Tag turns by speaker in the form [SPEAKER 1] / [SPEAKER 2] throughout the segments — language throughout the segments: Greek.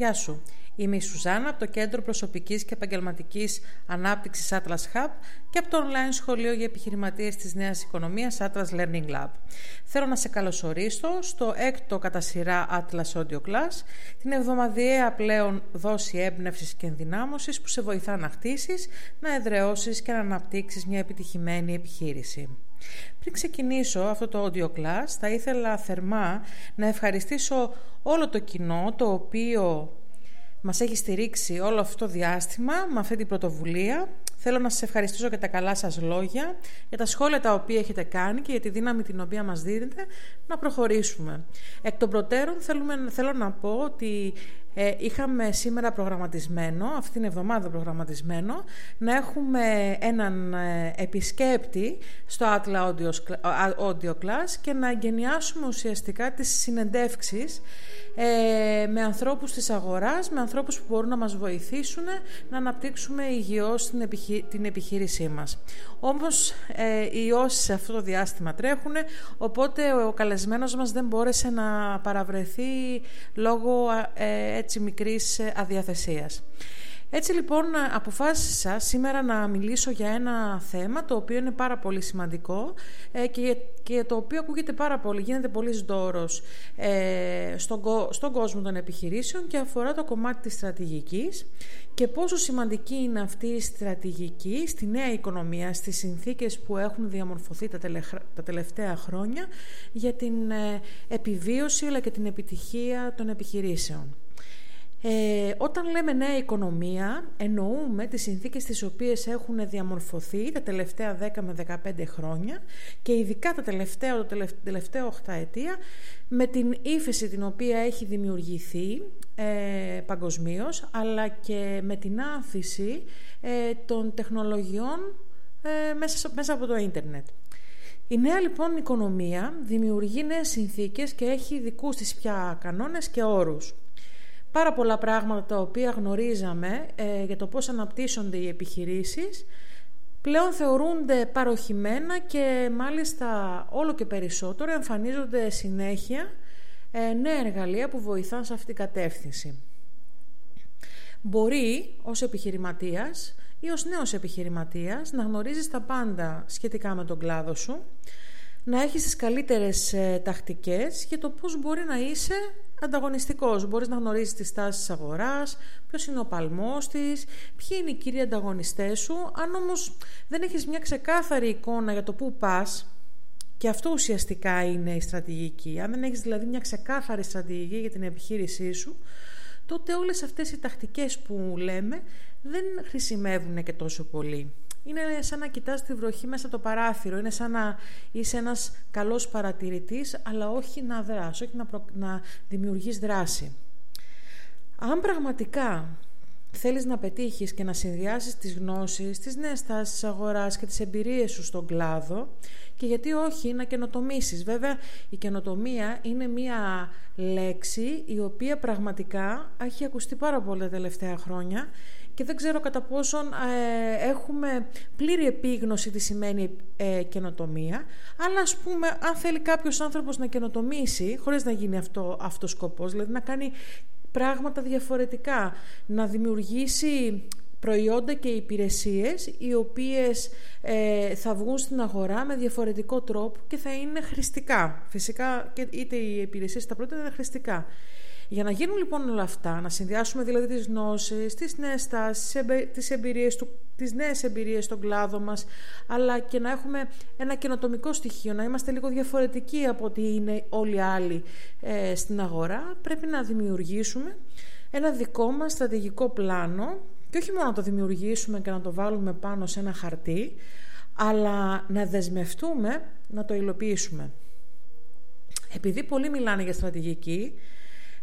[SPEAKER 1] Γεια σου. Είμαι η Σουζάνα από το Κέντρο Προσωπικής και Επαγγελματικής Ανάπτυξης Atlas Hub και από το online σχολείο για επιχειρηματίες της νέας οικονομίας Atlas Learning Lab. Θέλω να σε καλωσορίσω στο έκτο κατά σειρά Atlas Audio Class, την εβδομαδιαία πλέον δόση έμπνευσης και ενδυνάμωσης που σε βοηθά να χτίσεις, να εδραιώσεις και να αναπτύξεις μια επιτυχημένη επιχείρηση. Πριν ξεκινήσω αυτό το audio class, θα ήθελα θερμά να ευχαριστήσω όλο το κοινό το οποίο μας έχει στηρίξει όλο αυτό το διάστημα με αυτή την πρωτοβουλία. Θέλω να σας ευχαριστήσω για τα καλά σας λόγια, για τα σχόλια τα οποία έχετε κάνει και για τη δύναμη την οποία μας δίνετε να προχωρήσουμε. Εκ των προτέρων θέλουμε, θέλω να πω ότι ε, είχαμε σήμερα προγραμματισμένο, αυτήν την εβδομάδα προγραμματισμένο, να έχουμε έναν ε, επισκέπτη στο Atla Audio, Audio Class και να εγκαινιάσουμε ουσιαστικά τις συνεντεύξεις ε, με ανθρώπους της αγοράς, με ανθρώπους που μπορούν να μας βοηθήσουν να αναπτύξουμε υγιώς την, την επιχείρησή μας. Όμως ε, οι ιώσεις σε αυτό το διάστημα τρέχουν, οπότε ο καλεσμένος μας δεν μπόρεσε να παραβρεθεί λόγω ε, έτσι μικρής αδιαθεσίας. Έτσι λοιπόν αποφάσισα σήμερα να μιλήσω για ένα θέμα το οποίο είναι πάρα πολύ σημαντικό ε, και, και το οποίο ακούγεται πάρα πολύ, γίνεται πολύ δώρος ε, στον, στον κόσμο των επιχειρήσεων και αφορά το κομμάτι της στρατηγικής και πόσο σημαντική είναι αυτή η στρατηγική στη νέα οικονομία, στις συνθήκες που έχουν διαμορφωθεί τα, τα τελευταία χρόνια για την ε, επιβίωση αλλά και την επιτυχία των επιχειρήσεων. Ε, όταν λέμε νέα οικονομία, εννοούμε τις συνθήκες τις οποίες έχουν διαμορφωθεί τα τελευταία 10 με 15 χρόνια και ειδικά τα τελευταία, το τελευταίο 8 ετία με την ύφεση την οποία έχει δημιουργηθεί ε, παγκοσμίως αλλά και με την άνθηση ε, των τεχνολογιών ε, μέσα, μέσα από το ίντερνετ. Η νέα λοιπόν οικονομία δημιουργεί νέες συνθήκες και έχει δικούς της πια κανόνες και όρους πάρα πολλά πράγματα τα οποία γνωρίζαμε ε, για το πώς αναπτύσσονται οι επιχειρήσεις πλέον θεωρούνται παροχημένα και μάλιστα όλο και περισσότερο εμφανίζονται συνέχεια ε, νέα εργαλεία που βοηθάν σε αυτήν την κατεύθυνση. Μπορεί ως επιχειρηματίας ή ως νέος επιχειρηματίας να γνωρίζεις τα πάντα σχετικά με τον κλάδο σου, να έχεις τις καλύτερες ε, τακτικές για το πώς μπορεί να είσαι ανταγωνιστικός. Μπορείς να γνωρίσεις τις τάσεις αγοράς, ποιος είναι ο παλμός της, ποιοι είναι οι κύριοι ανταγωνιστές σου. Αν όμως δεν έχεις μια ξεκάθαρη εικόνα για το πού πας, και αυτό ουσιαστικά είναι η στρατηγική. Αν δεν έχεις δηλαδή μια ξεκάθαρη στρατηγική για την επιχείρησή σου, τότε όλες αυτές οι τακτικές που λέμε δεν χρησιμεύουν και τόσο πολύ. Είναι σαν να κοιτάς τη βροχή μέσα από το παράθυρο. Είναι σαν να είσαι ένας καλός παρατηρητής, αλλά όχι να δράσει, όχι να, προ... να δημιουργείς δράση. Αν πραγματικά θέλεις να πετύχεις και να συνδυάσεις τις γνώσεις, τις νέες τάσεις της αγοράς και τις εμπειρίες σου στον κλάδο και γιατί όχι να καινοτομήσεις. Βέβαια η καινοτομία είναι μία λέξη η οποία πραγματικά έχει ακουστεί πάρα πολύ τα τελευταία χρόνια και δεν ξέρω κατά πόσον ε, έχουμε πλήρη επίγνωση τι σημαίνει ε, καινοτομία, αλλά ας πούμε αν θέλει κάποιος άνθρωπος να καινοτομήσει, χωρίς να γίνει αυτό, αυτός σκοπός, δηλαδή να κάνει πράγματα διαφορετικά, να δημιουργήσει προϊόντα και υπηρεσίες οι οποίες ε, θα βγουν στην αγορά με διαφορετικό τρόπο και θα είναι χρηστικά. Φυσικά είτε οι υπηρεσίες τα πρώτα είναι χρηστικά. Για να γίνουν λοιπόν όλα αυτά, να συνδυάσουμε δηλαδή τις γνώσεις, τις νέες τάσεις, τις, εμπειρίες του, τις νέες εμπειρίες στον κλάδο μας, αλλά και να έχουμε ένα καινοτομικό στοιχείο, να είμαστε λίγο διαφορετικοί από ό,τι είναι όλοι οι άλλοι ε, στην αγορά, πρέπει να δημιουργήσουμε ένα δικό μας στρατηγικό πλάνο και όχι μόνο να το δημιουργήσουμε και να το βάλουμε πάνω σε ένα χαρτί, αλλά να δεσμευτούμε να το υλοποιήσουμε. Επειδή πολλοί μιλάνε για στρατηγική,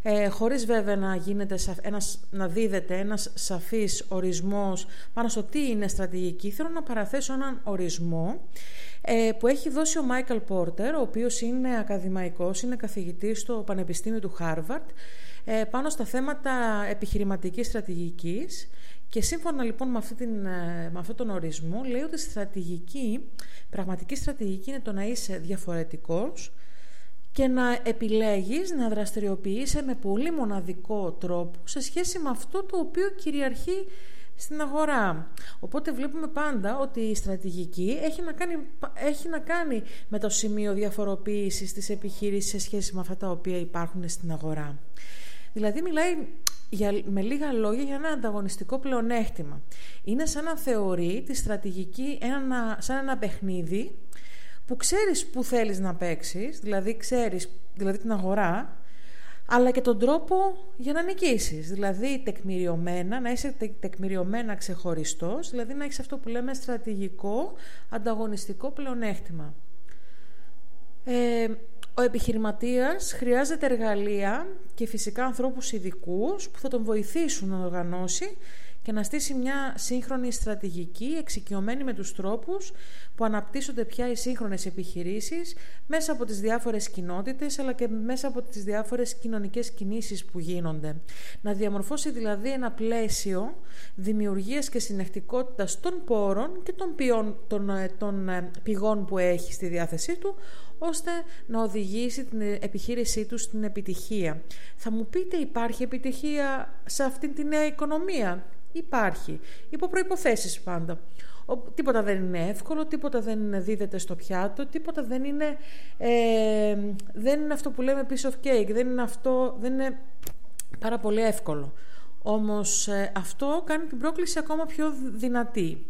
[SPEAKER 1] ε, χωρίς βέβαια να, γίνεται, ένας, να δίδεται ένας σαφής ορισμός πάνω στο τι είναι στρατηγική, θέλω να παραθέσω έναν ορισμό ε, που έχει δώσει ο Μάικλ Πόρτερ, ο οποίος είναι ακαδημαϊκός, είναι καθηγητής στο Πανεπιστήμιο του Χάρβαρντ, ε, πάνω στα θέματα επιχειρηματικής στρατηγικής και σύμφωνα λοιπόν με, αυτή την, ε, με αυτόν τον ορισμό λέει ότι στρατηγική, πραγματική στρατηγική είναι το να είσαι διαφορετικός, και να επιλέγεις να δραστηριοποιείσαι με πολύ μοναδικό τρόπο σε σχέση με αυτό το οποίο κυριαρχεί στην αγορά. Οπότε βλέπουμε πάντα ότι η στρατηγική έχει να κάνει, έχει να κάνει με το σημείο διαφοροποίησης της επιχείρησης σε σχέση με αυτά τα οποία υπάρχουν στην αγορά. Δηλαδή μιλάει για, με λίγα λόγια για ένα ανταγωνιστικό πλεονέκτημα. Είναι σαν να θεωρεί τη στρατηγική ένα, σαν ένα παιχνίδι που ξέρεις που θέλεις να παίξεις, δηλαδή ξέρεις δηλαδή την αγορά, αλλά και τον τρόπο για να νικήσεις. Δηλαδή τεκμηριωμένα, να είσαι τεκμηριωμένα ξεχωριστός, δηλαδή να έχεις αυτό που λέμε στρατηγικό, ανταγωνιστικό πλεονέκτημα. Ε, ο επιχειρηματίας χρειάζεται εργαλεία και φυσικά ανθρώπους ειδικούς που θα τον βοηθήσουν να οργανώσει και να στήσει μια σύγχρονη στρατηγική εξοικειωμένη με τους τρόπους που αναπτύσσονται πια οι σύγχρονες επιχειρήσεις μέσα από τις διάφορες κοινότητες αλλά και μέσα από τις διάφορες κοινωνικές κινήσεις που γίνονται. Να διαμορφώσει δηλαδή ένα πλαίσιο δημιουργίας και συνεχτικότητας των πόρων και των, ποιών, των, ε, των ε, πηγών που έχει στη διάθεσή του ώστε να οδηγήσει την επιχείρησή του στην επιτυχία. Θα μου πείτε υπάρχει επιτυχία σε αυτή τη νέα οικονομία; Υπάρχει. Υπό προϋποθέσεις πάντα. τίποτα δεν είναι εύκολο, τίποτα δεν δίδεται στο πιάτο, τίποτα δεν είναι, ε, δεν είναι αυτό που λέμε piece of cake, δεν είναι αυτό, δεν είναι πάρα πολύ εύκολο. Όμως ε, αυτό κάνει την πρόκληση ακόμα πιο δυνατή.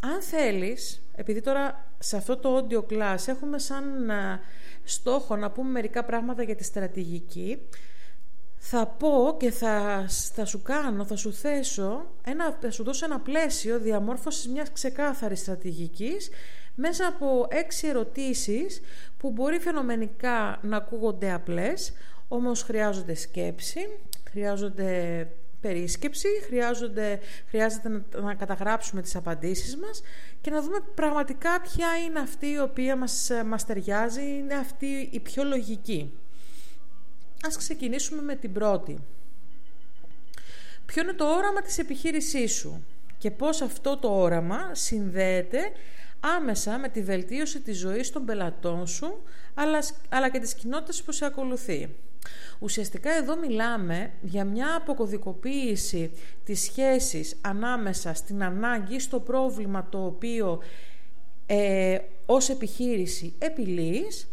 [SPEAKER 1] Αν θέλεις, επειδή τώρα σε αυτό το audio class έχουμε σαν ε, στόχο να πούμε μερικά πράγματα για τη στρατηγική, θα πω και θα, θα σου κάνω, θα σου θέσω, ένα, θα σου δώσω ένα πλαίσιο διαμόρφωσης μιας ξεκάθαρης στρατηγικής μέσα από έξι ερωτήσεις που μπορεί φαινομενικά να ακούγονται απλές, όμως χρειάζονται σκέψη, χρειάζονται περίσκεψη, χρειάζονται, χρειάζεται να, να καταγράψουμε τις απαντήσεις μας και να δούμε πραγματικά ποια είναι αυτή η οποία μας, μας ταιριάζει, είναι αυτή η πιο λογική. Ας ξεκινήσουμε με την πρώτη. Ποιο είναι το όραμα της επιχείρησής σου και πώς αυτό το όραμα συνδέεται άμεσα με τη βελτίωση της ζωής των πελατών σου αλλά, αλλά και της κοινότητας που σε ακολουθεί. Ουσιαστικά εδώ μιλάμε για μια αποκωδικοποίηση της σχέσης ανάμεσα στην ανάγκη στο πρόβλημα το οποίο ε, ως επιχείρηση επιλύεις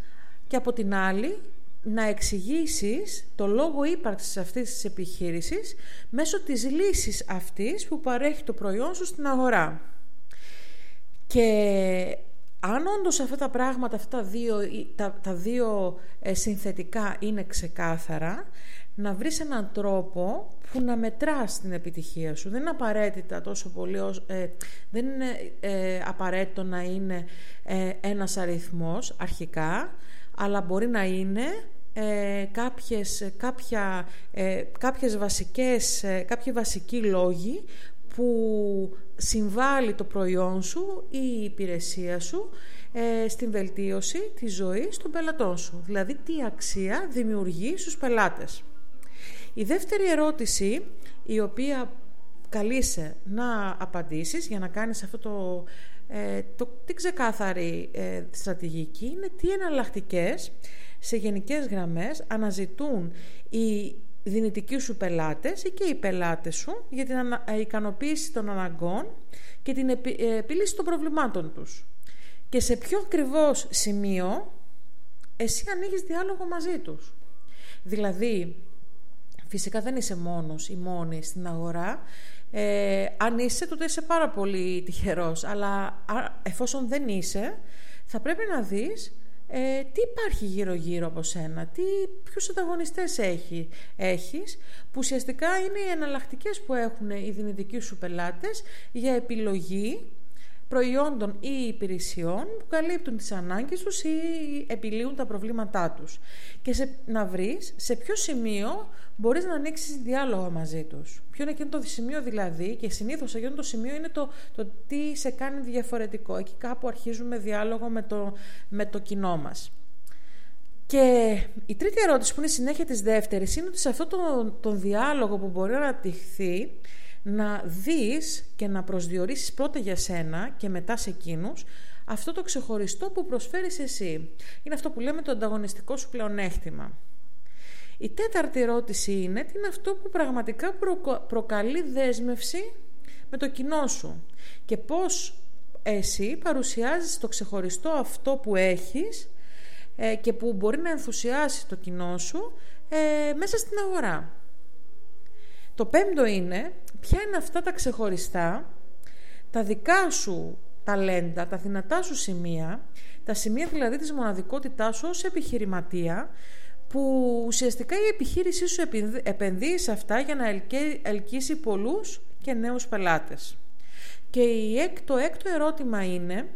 [SPEAKER 1] και από την άλλη να εξηγήσεις το λόγο ύπαρξης αυτής της επιχείρησης μέσω της λύσης αυτής που παρέχει το προϊόν σου στην αγορά. Και αν όντως αυτά τα πράγματα, αυτά τα δύο, τα, τα δύο ε, συνθετικά είναι ξεκάθαρα, να βρεις έναν τρόπο που να μετράς την επιτυχία σου. Δεν είναι απαραίτητα τόσο πολύ, ε, δεν είναι ε, απαραίτητο να είναι ε, ένας αριθμός αρχικά, αλλά μπορεί να είναι ε, κάποιες, κάποια, ε, κάποιες βασικές, ε, κάποιοι βασικοί λόγοι που συμβάλλει το προϊόν σου ή η υπηρεσία σου ε, στην βελτίωση της ζωής των πελατών σου. Δηλαδή, τι αξία δημιουργεί στους πελάτες. Η δεύτερη ερώτηση, η οποία καλείσαι να απαντήσεις για να κάνεις αυτό το, ε, το την ξεκάθαρη ε, στρατηγική, είναι τι εναλλακτικές σε γενικές γραμμές αναζητούν οι δυνητικοί σου πελάτες ή και οι πελάτες σου για την ε, ικανοποίηση των αναγκών και την ε, επίλυση των προβλημάτων τους. Και σε ποιο ακριβώς σημείο εσύ ανοίγεις διάλογο μαζί τους. Δηλαδή, φυσικά δεν είσαι μόνος ή μόνη στην αγορά. Ε, αν είσαι, τότε είσαι πάρα πολύ τυχερός. Αλλά εφόσον δεν είσαι, θα πρέπει να δεις ε, τι υπάρχει γύρω-γύρω από σένα, τι, ποιους ανταγωνιστές έχει, έχεις, που ουσιαστικά είναι οι εναλλακτικές που έχουν οι δυνητικοί σου πελάτες για επιλογή προϊόντων ή υπηρεσιών που καλύπτουν τις ανάγκες τους ή επιλύουν τα προβλήματά τους. Και σε, να βρεις σε ποιο σημείο μπορείς να ανοίξεις διάλογο μαζί τους. Ποιο είναι εκείνο το σημείο δηλαδή και συνήθως εκείνο το σημείο είναι το, το τι σε κάνει διαφορετικό. Εκεί κάπου αρχίζουμε διάλογο με το, με το κοινό μας. Και η τρίτη ερώτηση που είναι η συνέχεια της δεύτερης είναι ότι σε αυτό το, το διάλογο που μπορεί να αναπτυχθεί να δεις και να προσδιορίσεις πρώτα για σένα και μετά σε εκείνους αυτό το ξεχωριστό που προσφέρεις εσύ. Είναι αυτό που λέμε το ανταγωνιστικό σου πλεονέκτημα. Η τέταρτη ερώτηση είναι τι είναι αυτό που πραγματικά προκαλεί δέσμευση με το κοινό σου και πώς εσύ παρουσιάζεις το ξεχωριστό αυτό που έχεις ε, και που μπορεί να ενθουσιάσει το κοινό σου ε, μέσα στην αγορά. Το πέμπτο είναι ποια είναι αυτά τα ξεχωριστά, τα δικά σου ταλέντα, τα δυνατά σου σημεία, τα σημεία δηλαδή της μοναδικότητάς σου ως επιχειρηματία, που ουσιαστικά η επιχείρησή σου επενδύει σε αυτά για να ελκύσει πολλούς και νέους πελάτες. Και το έκτο ερώτημα είναι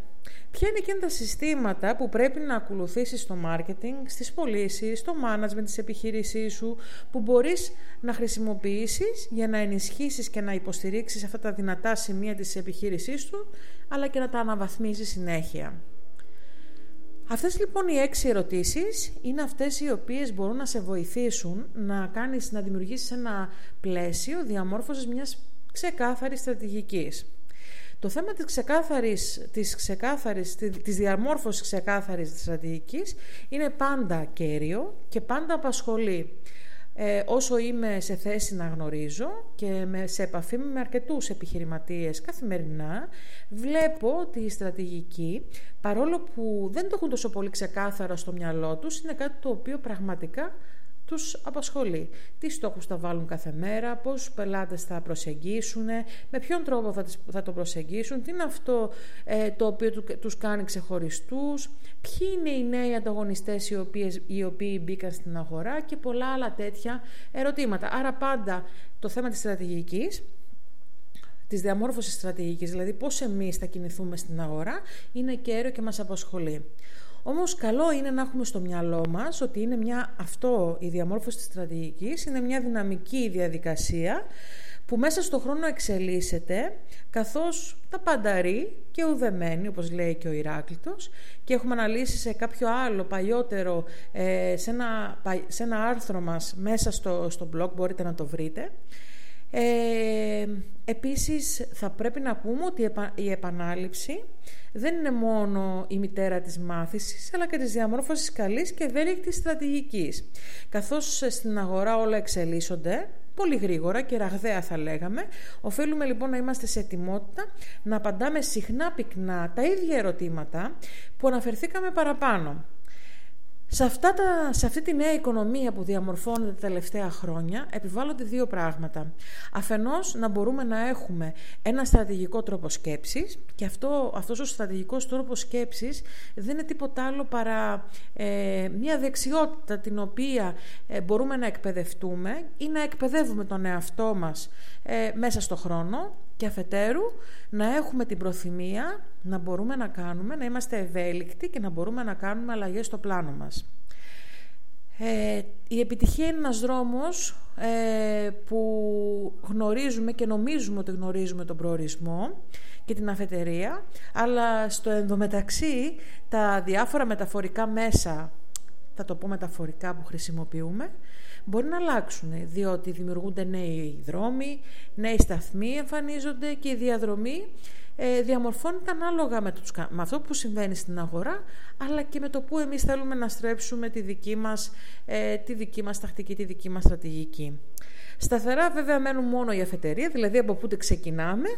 [SPEAKER 1] ποια είναι εκείνα τα συστήματα που πρέπει να ακολουθήσεις στο marketing, στις πωλήσεις, στο management της επιχείρησής σου, που μπορείς να χρησιμοποιήσεις για να ενισχύσεις και να υποστηρίξεις αυτά τα δυνατά σημεία της επιχείρησής του, αλλά και να τα αναβαθμίσεις συνέχεια; Αυτές λοιπόν οι έξι ερωτήσεις είναι αυτές οι οποίες μπορούν να σε βοηθήσουν να, κάνεις, να δημιουργήσεις ένα πλαίσιο διαμόρφωσης μιας ξεκάθαρης στρατηγικής. Το θέμα της ξεκάθαρης, της, ξεκάθαρης, της διαμόρφωσης ξεκάθαρης της στρατηγικής είναι πάντα κέριο και πάντα απασχολεί. Ε, όσο είμαι σε θέση να γνωρίζω και με, σε επαφή με αρκετούς επιχειρηματίες καθημερινά, βλέπω ότι η στρατηγική, παρόλο που δεν το έχουν τόσο πολύ ξεκάθαρα στο μυαλό τους, είναι κάτι το οποίο πραγματικά τους απασχολεί. Τι στόχους θα βάλουν κάθε μέρα, πόσους πελάτες θα προσεγγίσουν, με ποιον τρόπο θα, θα το προσεγγίσουν, τι είναι αυτό ε, το οποίο τους κάνει ξεχωριστούς, ποιοι είναι οι νέοι ανταγωνιστές οι, οποίες, οι οποίοι μπήκαν στην αγορά και πολλά άλλα τέτοια ερωτήματα. Άρα πάντα το θέμα της στρατηγικής της διαμόρφωσης στρατηγικής, δηλαδή πώς εμείς θα κινηθούμε στην αγορά, είναι κέριο και μας απασχολεί. Όμως καλό είναι να έχουμε στο μυαλό μας ότι είναι μια, αυτό η διαμόρφωση της στρατηγικής είναι μια δυναμική διαδικασία που μέσα στον χρόνο εξελίσσεται καθώς τα πανταρεί και ουδεμένη, όπως λέει και ο Ηράκλητος και έχουμε αναλύσει σε κάποιο άλλο παλιότερο, ε, σε, ένα, σε ένα άρθρο μας μέσα στο, στο blog, μπορείτε να το βρείτε. Ε, επίσης θα πρέπει να πούμε ότι η επανάληψη δεν είναι μόνο η μητέρα της μάθησης, αλλά και της διαμόρφωσης καλής και ευέλικτης στρατηγικής. Καθώς στην αγορά όλα εξελίσσονται, πολύ γρήγορα και ραγδαία θα λέγαμε, οφείλουμε λοιπόν να είμαστε σε ετοιμότητα να απαντάμε συχνά πυκνά τα ίδια ερωτήματα που αναφερθήκαμε παραπάνω. Σε, αυτά τα, σε αυτή τη νέα οικονομία που διαμορφώνεται τα τελευταία χρόνια επιβάλλονται δύο πράγματα. Αφενός να μπορούμε να έχουμε ένα στρατηγικό τρόπο σκέψης και αυτό, αυτός ο στρατηγικός τρόπος σκέψης δεν είναι τίποτα άλλο παρά ε, μια δεξιότητα την οποία ε, μπορούμε να εκπαιδευτούμε ή να εκπαιδεύουμε τον εαυτό μας ε, μέσα στο χρόνο και αφετέρου να έχουμε την προθυμία να μπορούμε να κάνουμε, να είμαστε ευέλικτοι και να μπορούμε να κάνουμε αλλαγές στο πλάνο μας. Ε, η επιτυχία είναι ένας δρόμος ε, που γνωρίζουμε και νομίζουμε ότι γνωρίζουμε τον προορισμό και την αφετερία, αλλά στο ενδομεταξύ τα διάφορα μεταφορικά μέσα, θα το πω μεταφορικά που χρησιμοποιούμε, μπορεί να αλλάξουν, διότι δημιουργούνται νέοι δρόμοι, νέοι σταθμοί εμφανίζονται και η διαδρομή ε, διαμορφώνεται ανάλογα με, τους, με αυτό που συμβαίνει στην αγορά, αλλά και με το που εμείς θέλουμε να στρέψουμε τη δική μας, ε, τη δική μας τακτική, τη δική μας στρατηγική. Σταθερά βέβαια μένουν μόνο η αφετερία, δηλαδή από πού ξεκινάμε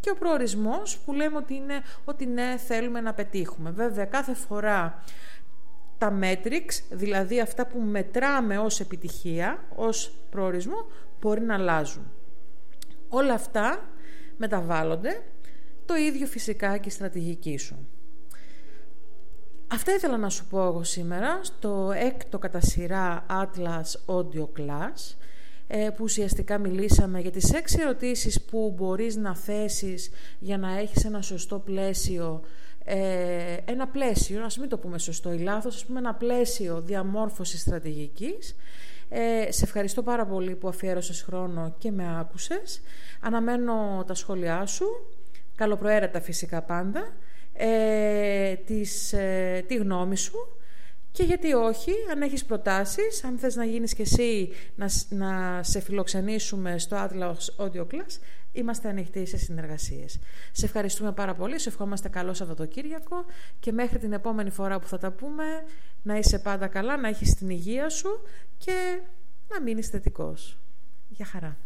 [SPEAKER 1] και ο προορισμός που λέμε ότι είναι ότι ναι θέλουμε να πετύχουμε. Βέβαια κάθε φορά τα metrics, δηλαδή αυτά που μετράμε ως επιτυχία, ως προορισμό, μπορεί να αλλάζουν. Όλα αυτά μεταβάλλονται, το ίδιο φυσικά και η στρατηγική σου. Αυτά ήθελα να σου πω εγώ σήμερα στο έκτο κατά σειρά Atlas Audio Class ε, που ουσιαστικά μιλήσαμε για τις έξι ερωτήσεις που μπορείς να θέσεις για να έχεις ένα σωστό πλαίσιο ε, ένα πλαίσιο, ας μην το πούμε σωστό ή λάθος, ας πούμε ένα πλαίσιο διαμόρφωσης στρατηγικής. Ε, σε ευχαριστώ πάρα πολύ που αφιέρωσες χρόνο και με άκουσες. Αναμένω τα σχόλιά σου, καλοπροαίρετα φυσικά πάντα, ε, της, ε, τη γνώμη σου και γιατί όχι, αν έχεις προτάσεις, αν θες να γίνεις και εσύ να, να σε φιλοξενήσουμε στο Atlas Audio Class, είμαστε ανοιχτοί σε συνεργασίες. Σε ευχαριστούμε πάρα πολύ, σε ευχόμαστε καλό Σαββατοκύριακο και μέχρι την επόμενη φορά που θα τα πούμε να είσαι πάντα καλά, να έχεις την υγεία σου και να μείνεις θετικός. Γεια χαρά.